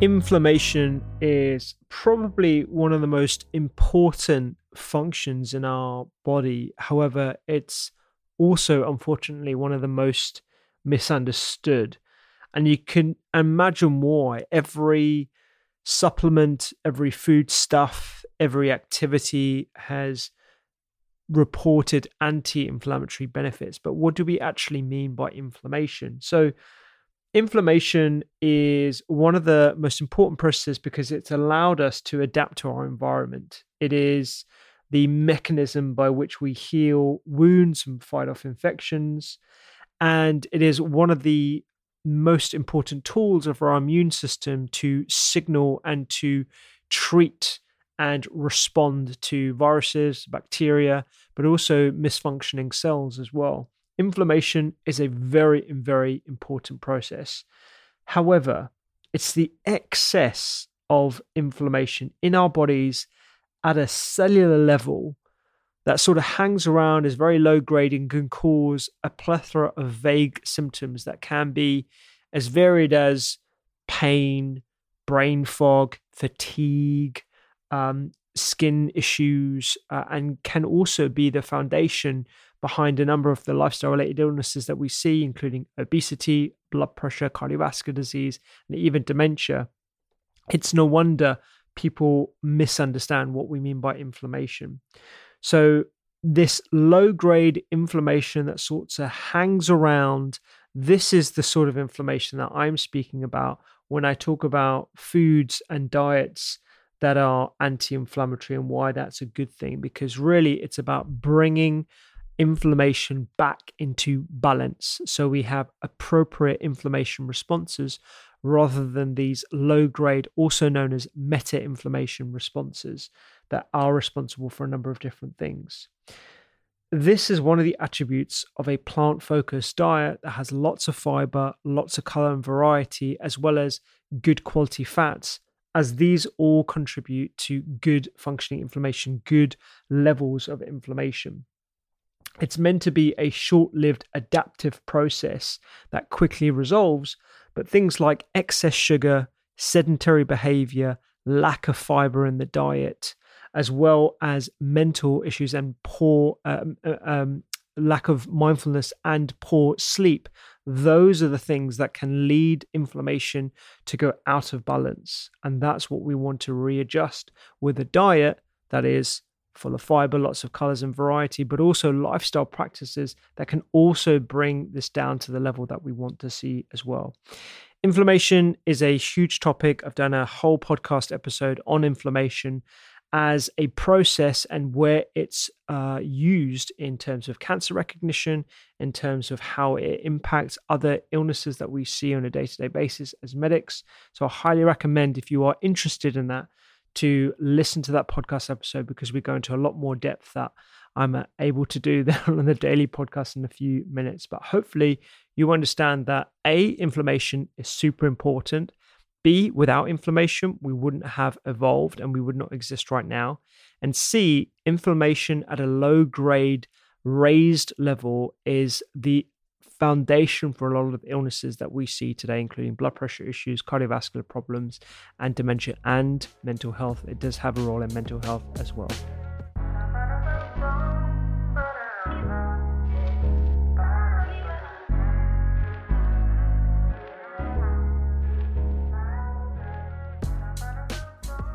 Inflammation is probably one of the most important functions in our body. However, it's also, unfortunately, one of the most misunderstood. And you can imagine why every supplement, every food stuff, every activity has reported anti inflammatory benefits. But what do we actually mean by inflammation? So, inflammation is one of the most important processes because it's allowed us to adapt to our environment. It is the mechanism by which we heal wounds and fight off infections. And it is one of the most important tools of our immune system to signal and to treat and respond to viruses, bacteria, but also misfunctioning cells as well. Inflammation is a very, very important process. However, it's the excess of inflammation in our bodies at a cellular level that sort of hangs around, is very low grade, and can cause a plethora of vague symptoms that can be as varied as pain, brain fog, fatigue, um, skin issues, uh, and can also be the foundation behind a number of the lifestyle related illnesses that we see, including obesity, blood pressure, cardiovascular disease, and even dementia. It's no wonder people misunderstand what we mean by inflammation. So, this low grade inflammation that sort of hangs around, this is the sort of inflammation that I'm speaking about when I talk about foods and diets that are anti inflammatory and why that's a good thing, because really it's about bringing inflammation back into balance. So we have appropriate inflammation responses rather than these low grade, also known as meta inflammation responses, that are responsible for a number of different things. This is one of the attributes of a plant focused diet that has lots of fiber, lots of color and variety, as well as good quality fats, as these all contribute to good functioning inflammation, good levels of inflammation. It's meant to be a short lived adaptive process that quickly resolves, but things like excess sugar, sedentary behavior, lack of fiber in the diet, as well as mental issues and poor um, uh, um, lack of mindfulness and poor sleep, those are the things that can lead inflammation to go out of balance. And that's what we want to readjust with a diet that is full of fiber, lots of colors and variety, but also lifestyle practices that can also bring this down to the level that we want to see as well. Inflammation is a huge topic. I've done a whole podcast episode on inflammation as a process and where it's uh, used in terms of cancer recognition, in terms of how it impacts other illnesses that we see on a day to day basis as medics. So I highly recommend if you are interested in that to listen to that podcast episode because we go into a lot more depth that I'm uh, able to do on the daily podcast in a few minutes. But hopefully, you understand that A, inflammation is super important. B, without inflammation, we wouldn't have evolved and we would not exist right now. And C, inflammation at a low grade, raised level is the foundation for a lot of illnesses that we see today, including blood pressure issues, cardiovascular problems, and dementia and mental health. It does have a role in mental health as well.